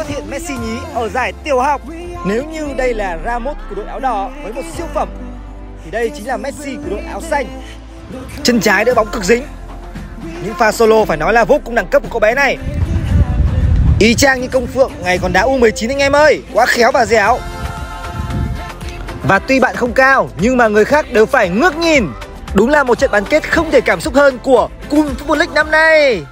xuất hiện Messi nhí ở giải tiểu học. Nếu như đây là Ramos của đội áo đỏ với một siêu phẩm, Thì đây chính là Messi của đội áo xanh. Chân trái đỡ bóng cực dính. Những pha solo phải nói là vô cùng đẳng cấp của cậu bé này. Y chang như công phượng, ngày còn đá U19 anh em ơi. Quá khéo và dẻo. Và tuy bạn không cao, Nhưng mà người khác đều phải ngước nhìn. Đúng là một trận bán kết không thể cảm xúc hơn của Cùng Football League năm nay.